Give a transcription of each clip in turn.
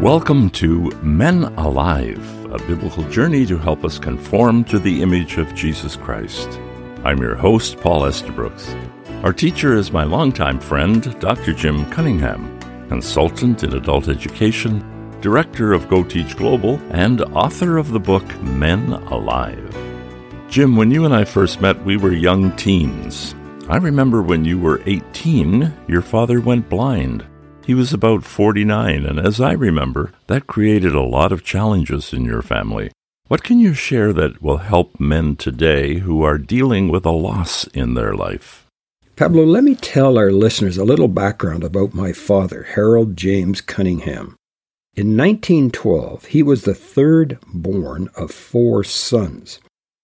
Welcome to Men Alive, a biblical journey to help us conform to the image of Jesus Christ. I'm your host, Paul Estabrooks. Our teacher is my longtime friend, Dr. Jim Cunningham, consultant in adult education, director of Go Teach Global, and author of the book Men Alive. Jim, when you and I first met, we were young teens. I remember when you were 18, your father went blind. He was about 49, and as I remember, that created a lot of challenges in your family. What can you share that will help men today who are dealing with a loss in their life? Pablo, let me tell our listeners a little background about my father, Harold James Cunningham. In 1912, he was the third born of four sons.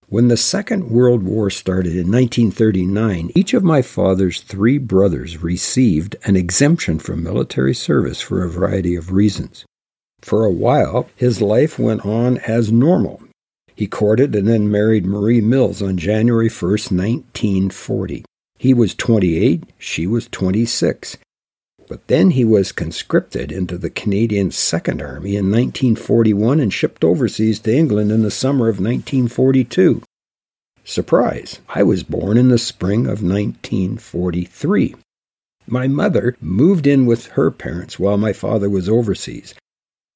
When the Second World War started in 1939, each of my father's three brothers received an exemption from military service for a variety of reasons. For a while, his life went on as normal. He courted and then married Marie Mills on January 1, 1940. He was 28, she was 26. But then he was conscripted into the Canadian Second Army in 1941 and shipped overseas to England in the summer of 1942. Surprise! I was born in the spring of 1943. My mother moved in with her parents while my father was overseas.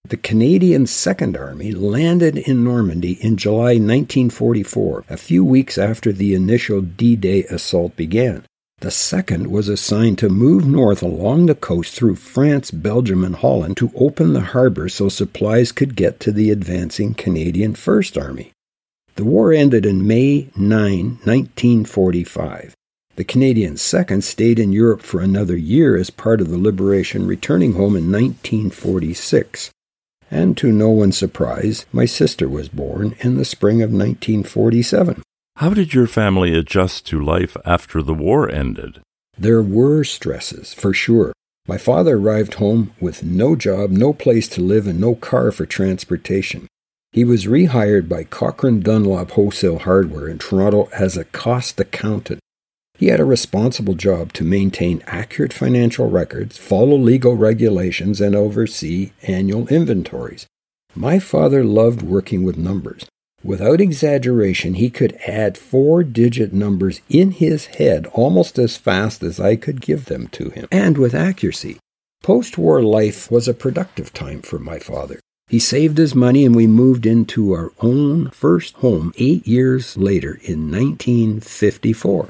The Canadian Second Army landed in Normandy in July 1944, a few weeks after the initial D Day assault began. The second was assigned to move north along the coast through France, Belgium, and Holland to open the harbor so supplies could get to the advancing Canadian First Army. The war ended in May 9, 1945. The Canadian Second stayed in Europe for another year as part of the liberation, returning home in 1946. And to no one's surprise, my sister was born in the spring of 1947. How did your family adjust to life after the war ended? There were stresses, for sure. My father arrived home with no job, no place to live, and no car for transportation. He was rehired by Cochrane Dunlop Wholesale Hardware in Toronto as a cost accountant. He had a responsible job to maintain accurate financial records, follow legal regulations, and oversee annual inventories. My father loved working with numbers. Without exaggeration, he could add four digit numbers in his head almost as fast as I could give them to him, and with accuracy. Post war life was a productive time for my father. He saved his money and we moved into our own first home eight years later in 1954.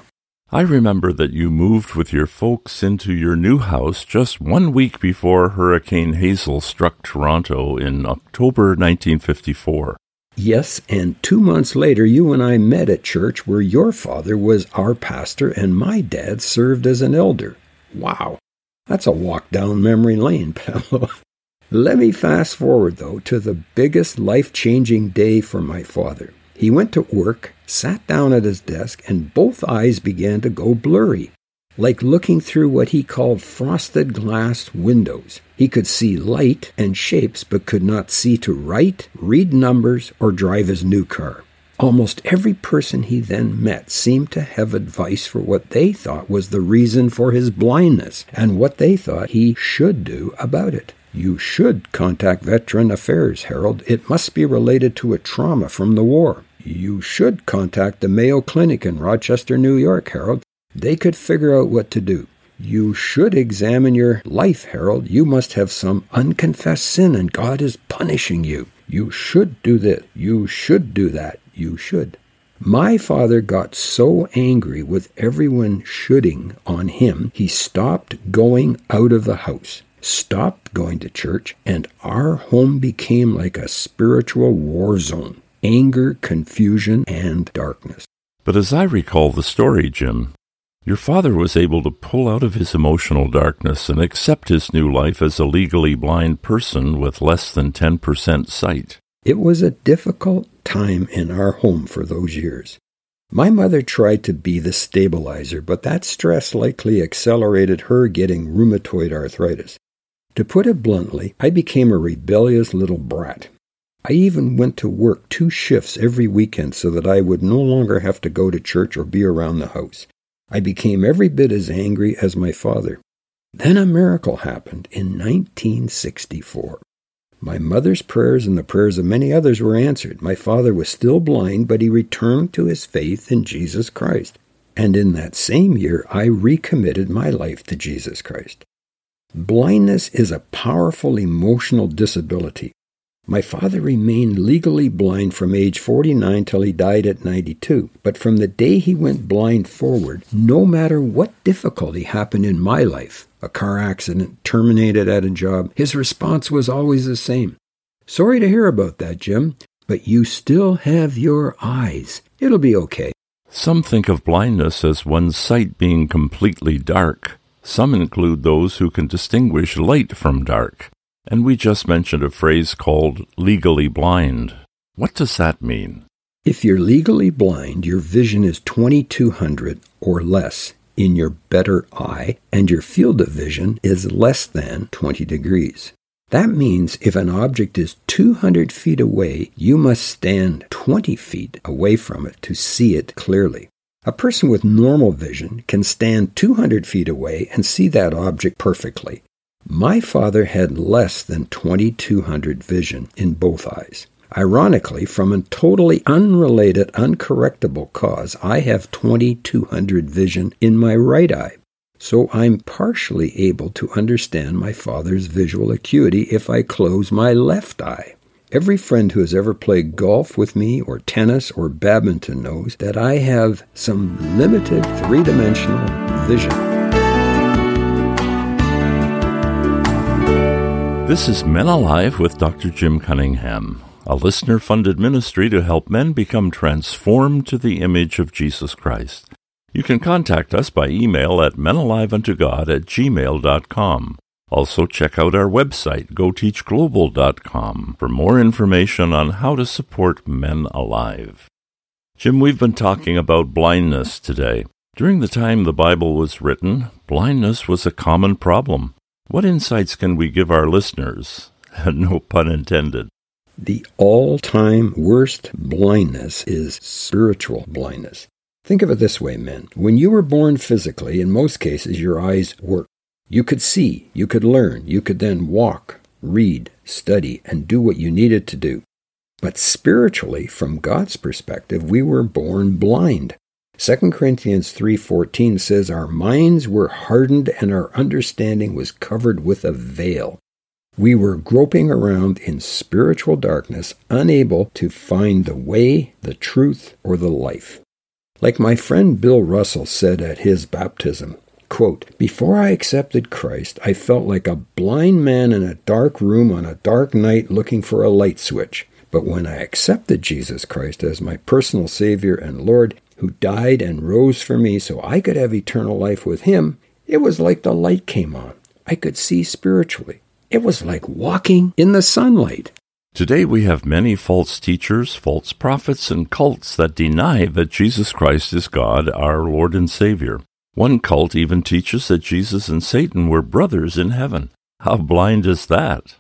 I remember that you moved with your folks into your new house just one week before Hurricane Hazel struck Toronto in October 1954. Yes, and two months later, you and I met at church where your father was our pastor and my dad served as an elder. Wow, that's a walk down memory lane, Pablo. Let me fast forward, though, to the biggest life changing day for my father. He went to work, sat down at his desk, and both eyes began to go blurry like looking through what he called frosted glass windows. He could see light and shapes, but could not see to write, read numbers, or drive his new car. Almost every person he then met seemed to have advice for what they thought was the reason for his blindness and what they thought he should do about it. You should contact Veteran Affairs, Harold. It must be related to a trauma from the war. You should contact the Mayo Clinic in Rochester, New York, Harold. They could figure out what to do. You should examine your life, Harold. You must have some unconfessed sin and God is punishing you. You should do this. You should do that. You should. My father got so angry with everyone shooting on him, he stopped going out of the house, stopped going to church, and our home became like a spiritual war zone anger, confusion, and darkness. But as I recall the story, Jim, your father was able to pull out of his emotional darkness and accept his new life as a legally blind person with less than 10% sight. It was a difficult time in our home for those years. My mother tried to be the stabilizer, but that stress likely accelerated her getting rheumatoid arthritis. To put it bluntly, I became a rebellious little brat. I even went to work two shifts every weekend so that I would no longer have to go to church or be around the house. I became every bit as angry as my father. Then a miracle happened in 1964. My mother's prayers and the prayers of many others were answered. My father was still blind, but he returned to his faith in Jesus Christ. And in that same year, I recommitted my life to Jesus Christ. Blindness is a powerful emotional disability. My father remained legally blind from age 49 till he died at 92. But from the day he went blind forward, no matter what difficulty happened in my life, a car accident, terminated at a job, his response was always the same. Sorry to hear about that, Jim, but you still have your eyes. It'll be okay. Some think of blindness as one's sight being completely dark. Some include those who can distinguish light from dark. And we just mentioned a phrase called legally blind. What does that mean? If you're legally blind, your vision is 2200 or less in your better eye, and your field of vision is less than 20 degrees. That means if an object is 200 feet away, you must stand 20 feet away from it to see it clearly. A person with normal vision can stand 200 feet away and see that object perfectly. My father had less than 2200 vision in both eyes. Ironically, from a totally unrelated, uncorrectable cause, I have 2200 vision in my right eye. So I'm partially able to understand my father's visual acuity if I close my left eye. Every friend who has ever played golf with me, or tennis, or badminton knows that I have some limited three dimensional vision. This is Men Alive with Dr. Jim Cunningham, a listener funded ministry to help men become transformed to the image of Jesus Christ. You can contact us by email at menaliveuntogod at gmail.com. Also, check out our website, goteachglobal.com, for more information on how to support Men Alive. Jim, we've been talking about blindness today. During the time the Bible was written, blindness was a common problem. What insights can we give our listeners? no pun intended. The all time worst blindness is spiritual blindness. Think of it this way, men. When you were born physically, in most cases, your eyes worked. You could see, you could learn, you could then walk, read, study, and do what you needed to do. But spiritually, from God's perspective, we were born blind. 2 Corinthians 3:14 says our minds were hardened and our understanding was covered with a veil. We were groping around in spiritual darkness, unable to find the way, the truth, or the life. Like my friend Bill Russell said at his baptism, Quote, Before I accepted Christ, I felt like a blind man in a dark room on a dark night looking for a light switch. But when I accepted Jesus Christ as my personal Savior and Lord, who died and rose for me so I could have eternal life with Him, it was like the light came on. I could see spiritually. It was like walking in the sunlight. Today we have many false teachers, false prophets, and cults that deny that Jesus Christ is God, our Lord and Savior. One cult even teaches that Jesus and Satan were brothers in heaven. How blind is that?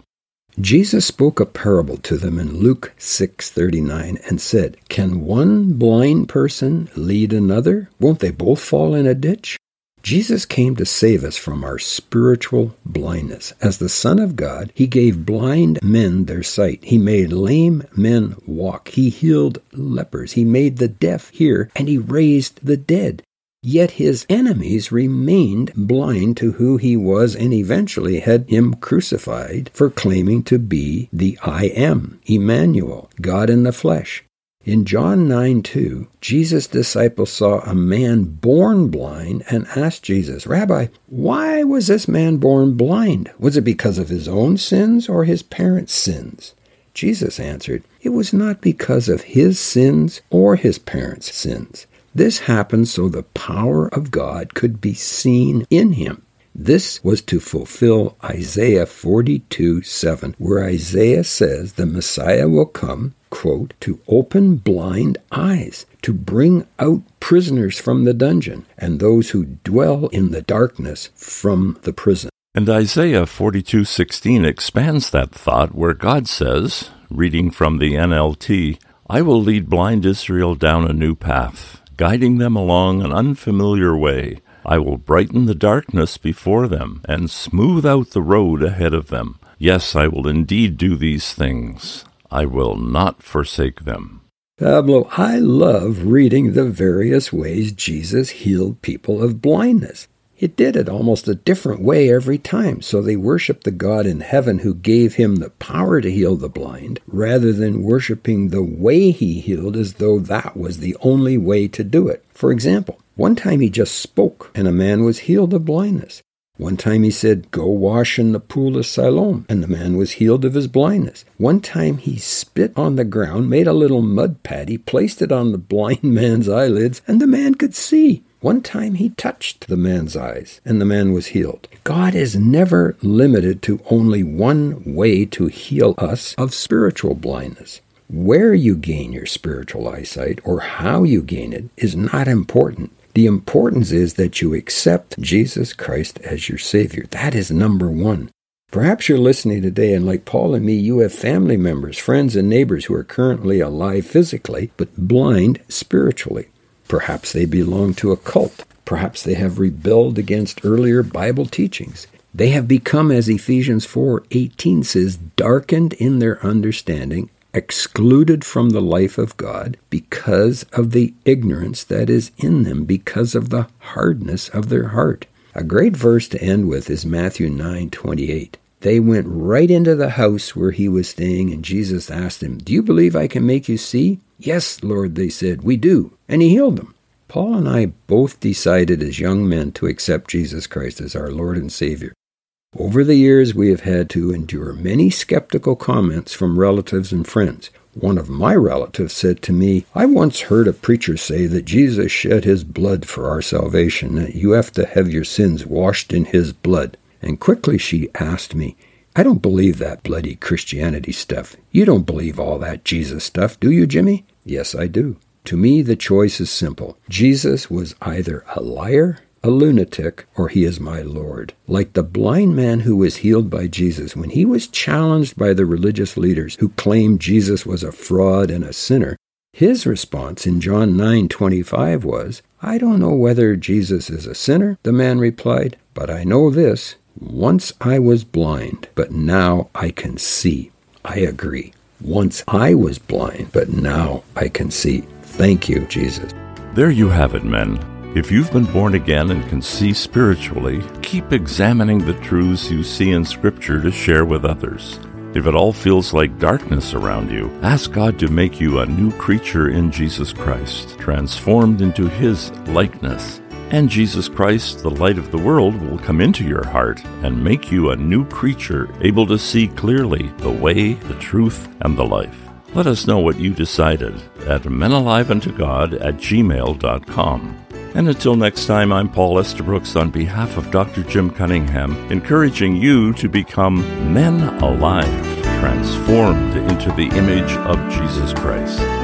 Jesus spoke a parable to them in Luke 6:39 and said, "Can one blind person lead another? Won't they both fall in a ditch?" Jesus came to save us from our spiritual blindness. As the Son of God, He gave blind men their sight. He made lame men walk. He healed lepers. He made the deaf hear, and He raised the dead. Yet his enemies remained blind to who he was and eventually had him crucified for claiming to be the I am, Emmanuel, God in the flesh. In John 9 2, Jesus' disciples saw a man born blind and asked Jesus, Rabbi, why was this man born blind? Was it because of his own sins or his parents' sins? Jesus answered, It was not because of his sins or his parents' sins. This happened so the power of God could be seen in him. This was to fulfill Isaiah 42 7, where Isaiah says the Messiah will come, quote, to open blind eyes, to bring out prisoners from the dungeon, and those who dwell in the darkness from the prison. And Isaiah 42:16 expands that thought where God says, reading from the NLT, I will lead blind Israel down a new path guiding them along an unfamiliar way. I will brighten the darkness before them and smooth out the road ahead of them. Yes, I will indeed do these things. I will not forsake them. Pablo, I love reading the various ways Jesus healed people of blindness. He did it almost a different way every time, so they worshiped the God in heaven who gave him the power to heal the blind, rather than worshiping the way he healed as though that was the only way to do it. For example, one time he just spoke and a man was healed of blindness. One time he said, Go wash in the pool of Siloam, and the man was healed of his blindness. One time he spit on the ground, made a little mud patty, placed it on the blind man's eyelids, and the man could see. One time he touched the man's eyes, and the man was healed. God is never limited to only one way to heal us of spiritual blindness. Where you gain your spiritual eyesight or how you gain it is not important. The importance is that you accept Jesus Christ as your Savior. That is number one. Perhaps you're listening today, and like Paul and me, you have family members, friends, and neighbors who are currently alive physically, but blind spiritually. Perhaps they belong to a cult. Perhaps they have rebelled against earlier Bible teachings. They have become, as Ephesians 4:18 says, darkened in their understanding excluded from the life of God because of the ignorance that is in them, because of the hardness of their heart. A great verse to end with is Matthew 9:28. They went right into the house where he was staying and Jesus asked him, "Do you believe I can make you see?" "Yes, Lord," they said. "We do." And he healed them. Paul and I both decided as young men to accept Jesus Christ as our Lord and Savior. Over the years, we have had to endure many skeptical comments from relatives and friends. One of my relatives said to me, I once heard a preacher say that Jesus shed his blood for our salvation, that you have to have your sins washed in his blood. And quickly she asked me, I don't believe that bloody Christianity stuff. You don't believe all that Jesus stuff, do you, Jimmy? Yes, I do. To me, the choice is simple. Jesus was either a liar a lunatic, or he is my Lord. Like the blind man who was healed by Jesus, when he was challenged by the religious leaders who claimed Jesus was a fraud and a sinner, his response in John 9:25 was, "I don't know whether Jesus is a sinner," the man replied, "but I know this, once I was blind, but now I can see." I agree. Once I was blind, but now I can see. Thank you, Jesus. There you have it, men. If you've been born again and can see spiritually, keep examining the truths you see in Scripture to share with others. If it all feels like darkness around you, ask God to make you a new creature in Jesus Christ, transformed into His likeness. And Jesus Christ, the light of the world, will come into your heart and make you a new creature, able to see clearly the way, the truth, and the life. Let us know what you decided at menaliveuntogod at gmail.com. And until next time, I'm Paul Estabrooks on behalf of Dr. Jim Cunningham, encouraging you to become men alive, transformed into the image of Jesus Christ.